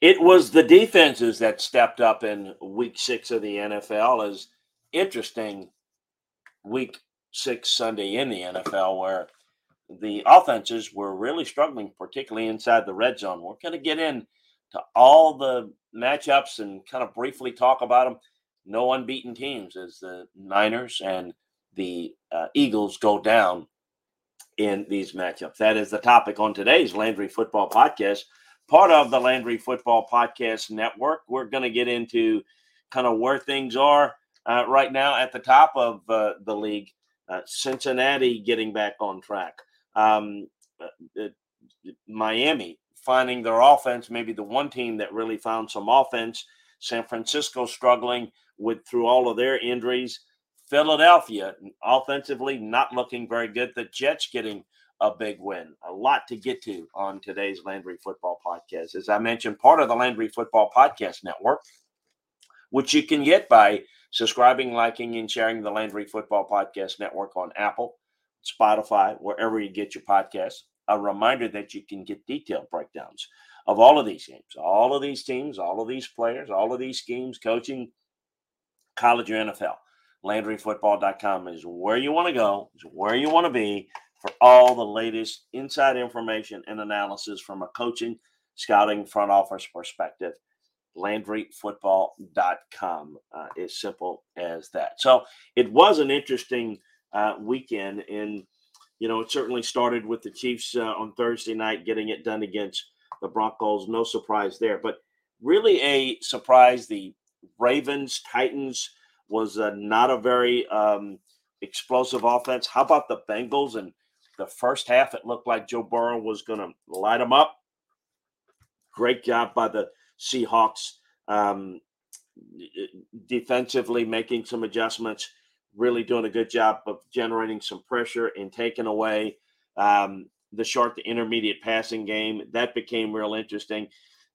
It was the defenses that stepped up in week six of the NFL as interesting week six Sunday in the NFL where the offenses were really struggling, particularly inside the red zone. We're going to get into all the matchups and kind of briefly talk about them. No unbeaten teams as the Niners and the uh, Eagles go down in these matchups. That is the topic on today's Landry Football Podcast part of the Landry Football Podcast Network. We're going to get into kind of where things are uh, right now at the top of uh, the league. Uh, Cincinnati getting back on track. Um, uh, uh, Miami finding their offense, maybe the one team that really found some offense. San Francisco struggling with through all of their injuries. Philadelphia offensively not looking very good. The Jets getting a big win. A lot to get to on today's Landry Football Podcast. As I mentioned, part of the Landry Football Podcast Network, which you can get by subscribing, liking, and sharing the Landry Football Podcast Network on Apple, Spotify, wherever you get your podcasts. A reminder that you can get detailed breakdowns of all of these games, all of these teams, all of these players, all of these schemes, coaching, college or NFL. LandryFootball.com is where you want to go, is where you want to be for all the latest inside information and analysis from a coaching, scouting, front office perspective. LandryFootball.com uh, is simple as that. So it was an interesting uh, weekend, and you know it certainly started with the Chiefs uh, on Thursday night getting it done against the Broncos. No surprise there, but really a surprise. The Ravens Titans was not a very um, explosive offense. How about the Bengals and the first half, it looked like Joe Burrow was going to light them up. Great job by the Seahawks um, defensively, making some adjustments, really doing a good job of generating some pressure and taking away um, the short to intermediate passing game. That became real interesting.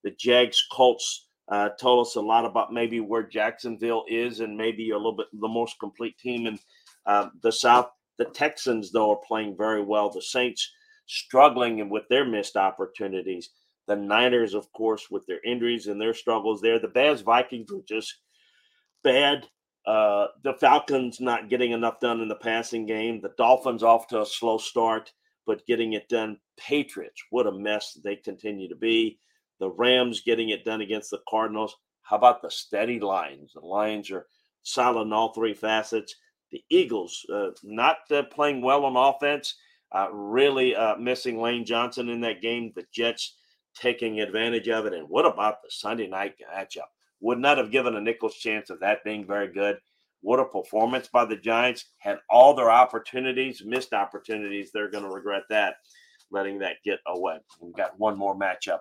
The Jags Colts uh, told us a lot about maybe where Jacksonville is and maybe a little bit the most complete team in uh, the South. The Texans, though, are playing very well. The Saints struggling with their missed opportunities. The Niners, of course, with their injuries and their struggles there. The Bears Vikings were just bad. Uh, the Falcons not getting enough done in the passing game. The Dolphins off to a slow start, but getting it done. Patriots, what a mess they continue to be. The Rams getting it done against the Cardinals. How about the steady Lions? The Lions are solid in all three facets. The Eagles uh, not uh, playing well on offense, uh, really uh, missing Lane Johnson in that game. The Jets taking advantage of it. And what about the Sunday night matchup? Would not have given a nickel's chance of that being very good. What a performance by the Giants. Had all their opportunities, missed opportunities. They're going to regret that, letting that get away. We've got one more matchup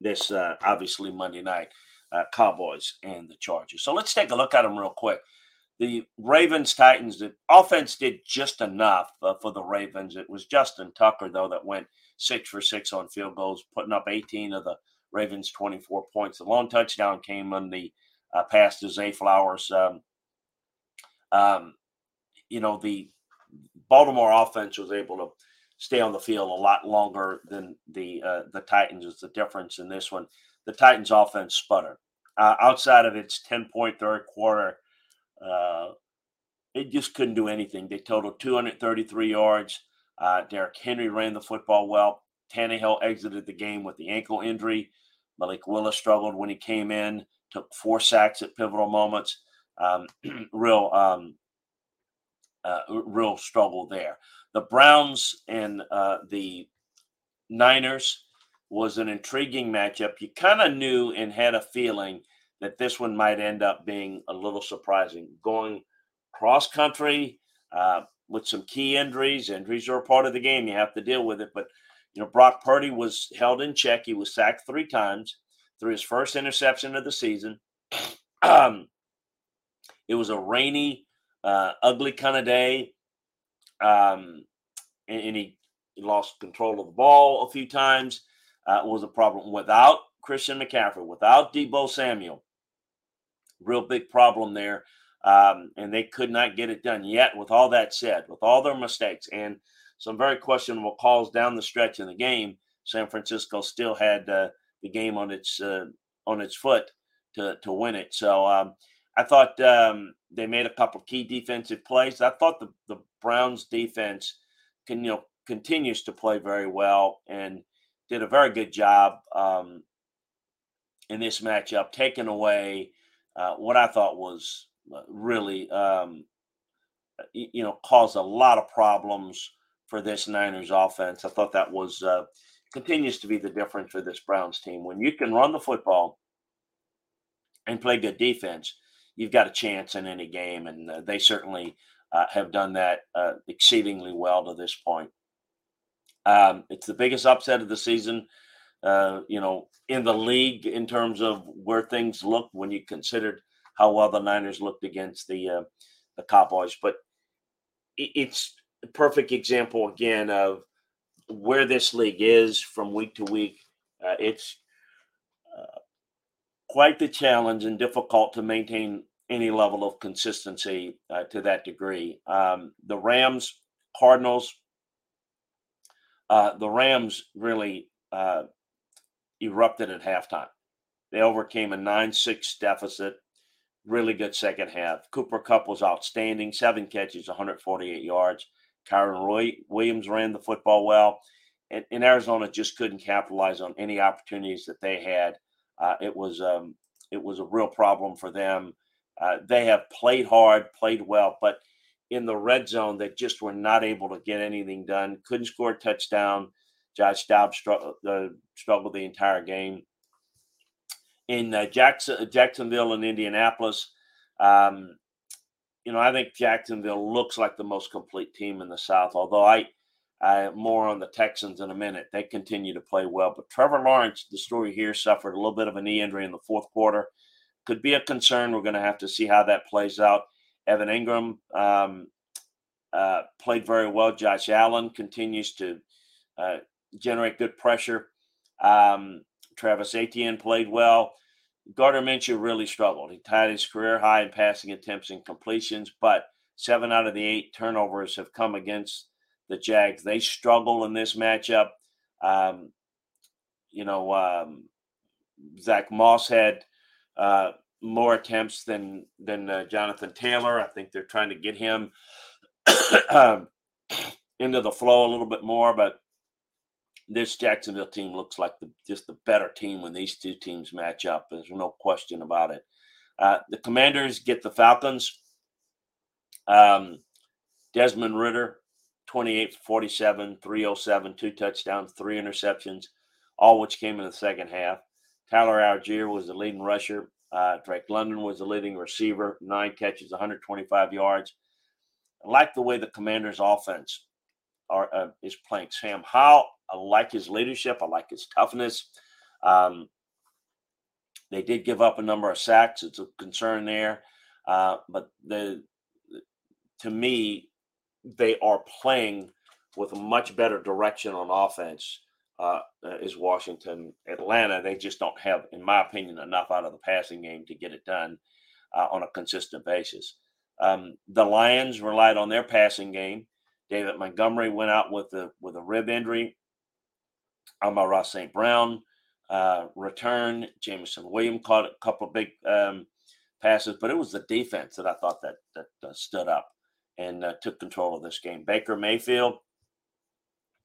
this, uh, obviously, Monday night. Uh, Cowboys and the Chargers. So let's take a look at them real quick the Ravens Titans, the offense did just enough uh, for the Ravens. It was Justin Tucker, though, that went six for six on field goals, putting up 18 of the Ravens' 24 points. The long touchdown came on the uh, pass to Zay Flowers. Um, um, you know, the Baltimore offense was able to stay on the field a lot longer than the uh, the Titans. Is the difference in this one? The Titans' offense sputtered. Uh, outside of its 10 point third quarter uh, it just couldn't do anything. They totaled 233 yards. Uh, Derrick Henry ran the football well. Tannehill exited the game with the ankle injury. Malik Willis struggled when he came in, took four sacks at pivotal moments. Um, real, um, uh, real struggle there. The Browns and uh, the Niners was an intriguing matchup. You kind of knew and had a feeling that this one might end up being a little surprising. Going cross country uh, with some key injuries, injuries are a part of the game. You have to deal with it. But, you know, Brock Purdy was held in check. He was sacked three times through his first interception of the season. Um, it was a rainy, uh, ugly kind of day. Um, and, and he, lost control of the ball a few times. Uh, was a problem without Christian McCaffrey, without Deebo Samuel real big problem there. Um, and they could not get it done yet. With all that said, with all their mistakes and some very questionable calls down the stretch in the game, San Francisco still had uh, the game on its uh, on its foot to to win it. So um, I thought um, they made a couple key defensive plays. I thought the the Browns defense can you know continues to play very well and did a very good job um, in this matchup, taking away uh, what I thought was uh, really um, you know caused a lot of problems for this Niners offense. I thought that was uh, continues to be the difference for this Browns team. When you can run the football and play good defense, you've got a chance in any game, and uh, they certainly uh, have done that uh, exceedingly well to this point. Um, it's the biggest upset of the season, uh, you know, in the league in terms of where things look when you considered how well the Niners looked against the uh, the Cowboys. But it's a perfect example again of where this league is from week to week. Uh, it's uh, quite the challenge and difficult to maintain any level of consistency uh, to that degree. Um, the Rams, Cardinals, uh, the Rams really uh, erupted at halftime. They overcame a 9 6 deficit. Really good second half. Cooper Kupp was outstanding, seven catches, 148 yards. Kyren Roy Williams ran the football well, and, and, Arizona just couldn't capitalize on any opportunities that they had. Uh, it was um, it was a real problem for them. Uh, they have played hard, played well, but in the red zone, they just were not able to get anything done. Couldn't score a touchdown. Josh Dobbs struggled, uh, struggled the entire game. In uh, Jackson, Jacksonville and Indianapolis, um, you know, I think Jacksonville looks like the most complete team in the South. Although I, I more on the Texans in a minute. They continue to play well, but Trevor Lawrence, the story here, suffered a little bit of a knee injury in the fourth quarter. Could be a concern. We're going to have to see how that plays out. Evan Engram um, uh, played very well. Josh Allen continues to uh, generate good pressure. Um, Travis Etienne played well. Gardner Minshew really struggled. He tied his career high in passing attempts and completions, but seven out of the eight turnovers have come against the Jags. They struggle in this matchup. Um, you know, um, Zach Moss had uh, more attempts than than uh, Jonathan Taylor. I think they're trying to get him um, into the flow a little bit more, but this Jacksonville team looks like the, just the better team when these two teams match up. There's no question about it. Uh, the Commanders get the Falcons. Um, Desmond Ridder, 28 47, 307, two touchdowns, three interceptions, all which came in the second half. Tyler Allgeier was the leading rusher. Uh, Drake London was the leading receiver, nine catches, 125 yards. I like the way the Commanders' offense are, uh, is playing. Sam Howell I like his leadership. I like his toughness. Um, they did give up a number of sacks. It's a concern there, uh, but the to me, they are playing with a much better direction on offense. Uh, is Washington, Atlanta? They just don't have, in my opinion, enough out of the passing game to get it done uh, on a consistent basis. Um, the Lions relied on their passing game. David Montgomery went out with a with a rib injury. Amon-Ra St. Brown uh, return. Jameson William caught a couple of big um, passes, but it was the defense that I thought that that uh, stood up and uh, took control of this game. Baker Mayfield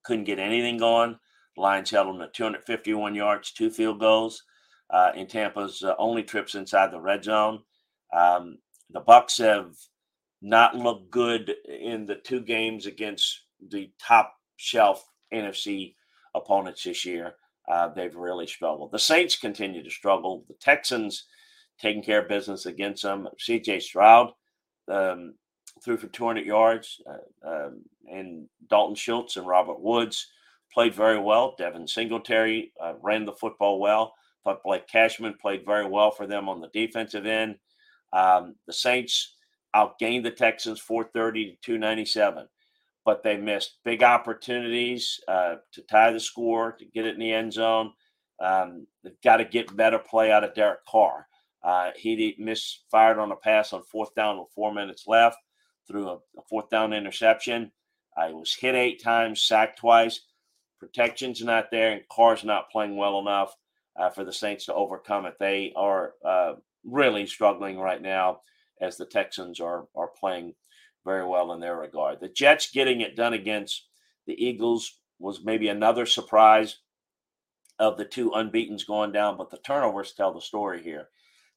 couldn't get anything going. Lions held him to 251 yards, two field goals uh, in Tampa's uh, only trips inside the red zone. Um, the Bucks have not look good in the two games against the top shelf NFC opponents this year. Uh, they've really struggled. The Saints continue to struggle. The Texans taking care of business against them. CJ Stroud um, threw for 200 yards, uh, um, and Dalton Schultz and Robert Woods played very well. Devin Singletary uh, ran the football well. But Blake Cashman played very well for them on the defensive end. Um, the Saints outgained the Texans 430 to 297 but they missed big opportunities uh, to tie the score, to get it in the end zone. Um, they've got to get better play out of Derek Carr. Uh, he misfired on a pass on fourth down with four minutes left through a, a fourth down interception. Uh, he was hit eight times, sacked twice. Protection's not there, and Carr's not playing well enough. uh, for the Saints to overcome it. They are uh, really struggling right now as the Texans are are playing very well in their regard. The Jets getting it done against the Eagles was maybe another surprise of the two unbeatens going down, but the turnovers tell the story here.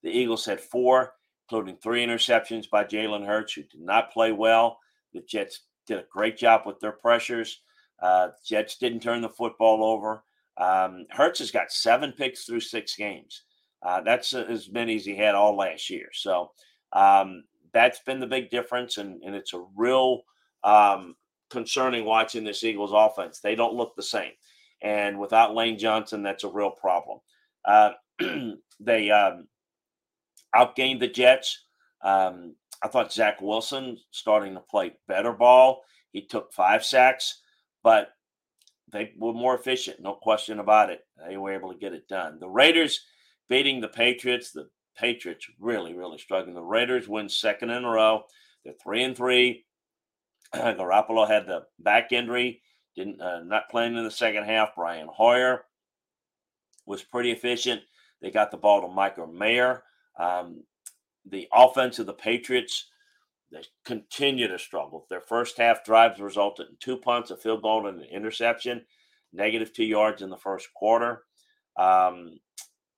The Eagles had four, including three interceptions by Jalen Hurts, who did not play well. The Jets did a great job with their pressures. Uh, Jets didn't turn the football over. Um, Hurts has got seven picks through six games. Uh, that's as many as he had all last year. So um, that's been the big difference, and, and it's a real um, concerning watching this Eagles offense. They don't look the same, and without Lane Johnson, that's a real problem. Uh, they um, outgained the Jets. Um, I thought Zach Wilson starting to play better ball. He took five sacks, but they were more efficient, no question about it. They were able to get it done. The Raiders beating the Patriots. The Patriots really, really struggling. The Raiders win second in a row. They're three and three. Garoppolo had the back injury, didn't uh, not playing in the second half. Brian Hoyer was pretty efficient. They got the ball to Michael Mayer. Um, the offense of the Patriots they continue to struggle. Their first half drives resulted in two punts, a field goal, and an interception. Negative two yards in the first quarter. Um,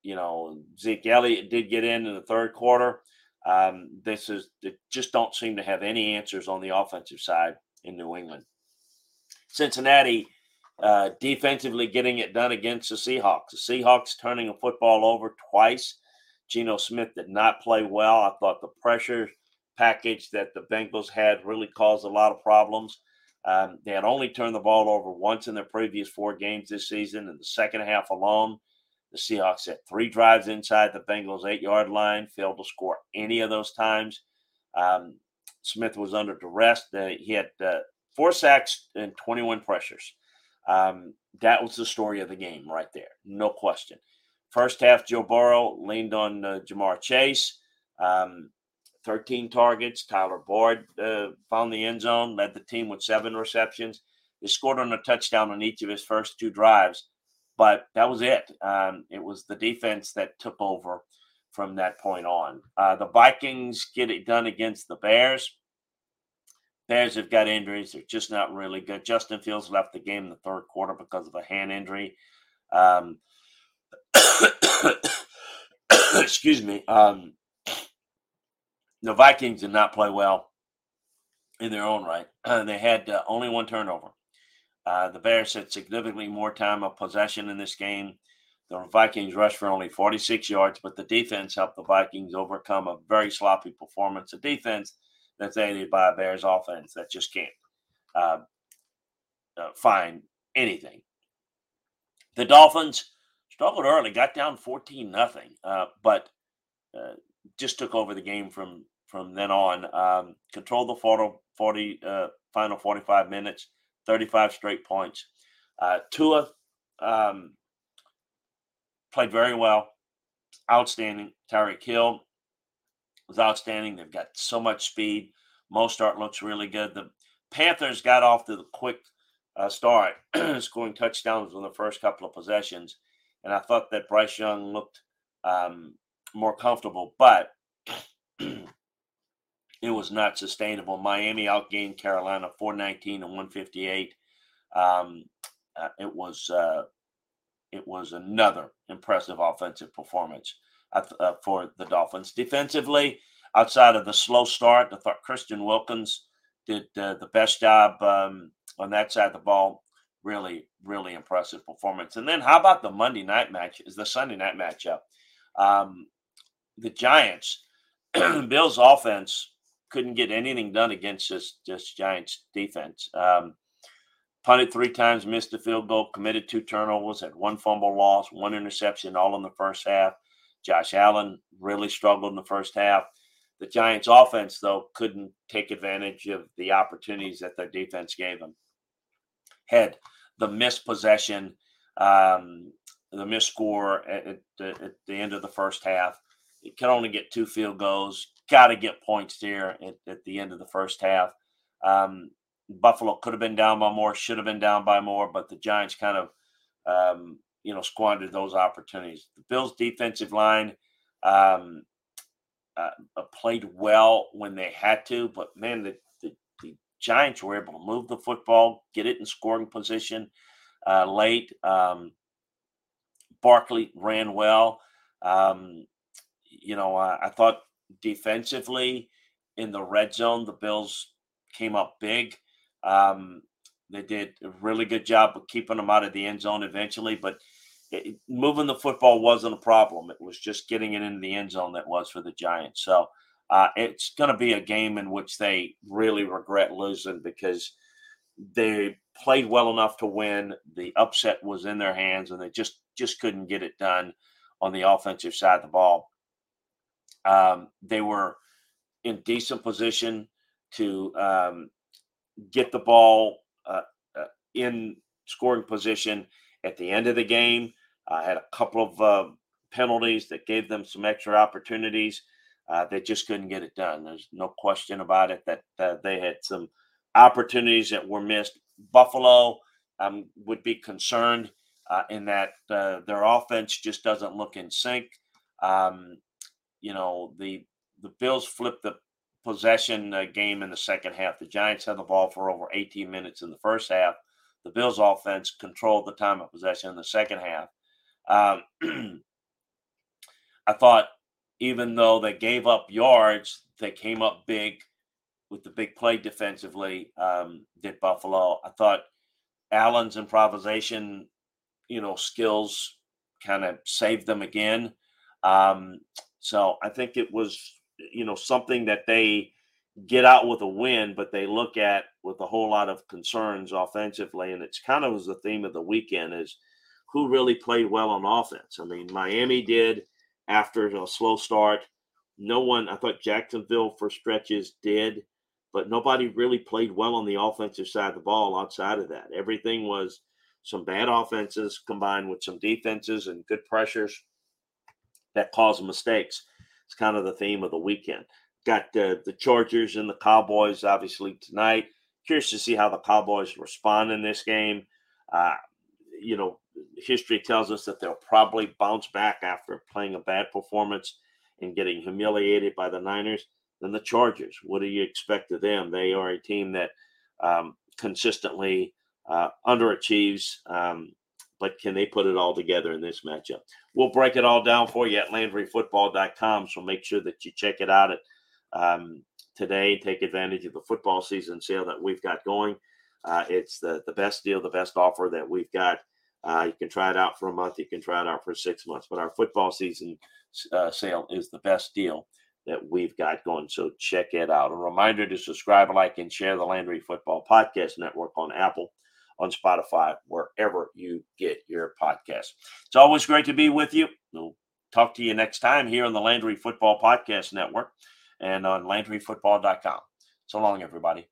you know, Zeke Elliott did get in in the third quarter. Um, this is they just don't seem to have any answers on the offensive side in New England. Cincinnati uh, defensively getting it done against the Seahawks. The Seahawks turning a football over twice. Geno Smith did not play well. I thought the pressure package that the Bengals had really caused a lot of problems. Um, they had only turned the ball over once in their previous four games this season. In the second half alone, the Seahawks had three drives inside the Bengals' eight yard line, failed to score any of those times. Um, Smith was under duress. He had uh, four sacks and 21 pressures. Um, that was the story of the game right there, no question. First half, Joe Burrow leaned on uh, Ja'Marr Chase. Um, 13 targets. Tyler Boyd uh, found the end zone, led the team with seven receptions. He scored on a touchdown on each of his first two drives, but that was it. Um, it was the defense that took over from that point on. Uh, the Vikings get it done against the Bears. Bears have got injuries. They're just not really good. Justin Fields left the game in the third quarter because of a hand injury. Um, excuse me. Um, the Vikings did not play well in their own right. They had uh, only one turnover. Uh, the Bears had significantly more time of possession in this game. The Vikings rushed for only 46 yards, but the defense helped the Vikings overcome a very sloppy performance. A defense that's aided by a Bears offense that just can't uh, uh, find anything. The Dolphins struggled early, got down 14 nothing, uh, but uh, just took over the game from from then on. Um, controlled the 40, 40 uh, final 45 minutes, 35 straight points. Uh, Tua um, played very well, outstanding. Tyreek Hill was outstanding. They've got so much speed. Mostert looks really good. The Panthers got off to the quick uh, start, scoring touchdowns in the first couple of possessions, and I thought that Bryce Young looked um, more comfortable, but was not sustainable. Miami outgained Carolina 419 to 158. Um, uh, it was uh, it was another impressive offensive performance uh, uh, for the Dolphins. Defensively, outside of the slow start, I thought Christian Wilkins did uh, the best job um, on that side of the ball. Really, really impressive performance. And then, how about the Monday night match? Is the Sunday night matchup? Um, the Giants, Bill's offense couldn't get anything done against this, this Giants defense. Um, punted three times, missed a field goal, committed two turnovers, had one fumble loss, one interception, all in the first half. Josh Allen really struggled in the first half. The Giants' offense, though, couldn't take advantage of the opportunities that their defense gave them. Had the missed possession, um, the missed score at, at, the, at the end of the first half. It can only get two field goals. Got to get points here at, at, the end of the first half. Um, Buffalo could have been down by more, should have been down by more, but the Giants kind of um, you know, squandered those opportunities. The Bills' defensive line um, uh, uh, played well when they had to, but man, the, the, the, Giants were able to move the football, get it in scoring position uh, late. Um, Barkley ran well. Um, you know, I, I thought defensively in the red zone, the Bills came up big. Um, they did a really good job of keeping them out of the end zone eventually, but it, moving the football wasn't a problem. It was just getting it into the end zone that was for the Giants. So uh, it's going to be a game in which they really regret losing because they played well enough to win. The upset was in their hands, and they just just couldn't get it done on the offensive side of the ball. Um, they were in decent position to um, get the ball uh, uh, in scoring position at the end of the game. I had a couple of uh, penalties that gave them some extra opportunities. Uh, they just couldn't get it done. There's no question about it that uh, they had some opportunities that were missed. Buffalo um, would be concerned uh, in that uh, their offense just doesn't look in sync. Um, you know, the the Bills flipped the possession uh, game in the second half. The Giants had the ball for over 18 minutes in the first half. The Bills' offense controlled the time of possession in the second half. Um, I thought, even though they gave up yards, they came up big with the big play defensively. Um, did Buffalo? I thought Allen's improvisation, you know, skills kind of saved them again. Um, so I think it was, you know, something that they get out with a win, but they look at with a whole lot of concerns offensively. And it's kind of was the theme of the weekend is who really played well on offense. I mean, Miami did after a slow start. No one, I thought Jacksonville for stretches did, but nobody really played well on the offensive side of the ball outside of that. Everything was some bad offenses combined with some defenses and good pressures that caused mistakes. It's kind of the theme of the weekend. Got uh, the Chargers and the Cowboys obviously tonight. Curious to see how the Cowboys respond in this game. Uh, you know, history tells us that they'll probably bounce back after playing a bad performance and getting humiliated by the Niners. Then the Chargers, what do you expect of them? They are a team that um, consistently uh, underachieves, um, but can they put it all together in this matchup? We'll break it all down for you at LandryFootball.com, so make sure that you check it out at, um, today. Take advantage of the football season sale that we've got going. Uh, it's the, the best deal, the best offer that we've got uh, you can try it out for a month. You can try it out for six months. But our football season uh, sale is the best deal that we've got going. So check it out. A reminder to subscribe, like, and share the Landry Football Podcast Network on Apple, on Spotify, wherever you get your podcasts. It's always great to be with you. We'll talk to you next time here on the Landry Football Podcast Network and on LandryFootball.com. So long, everybody.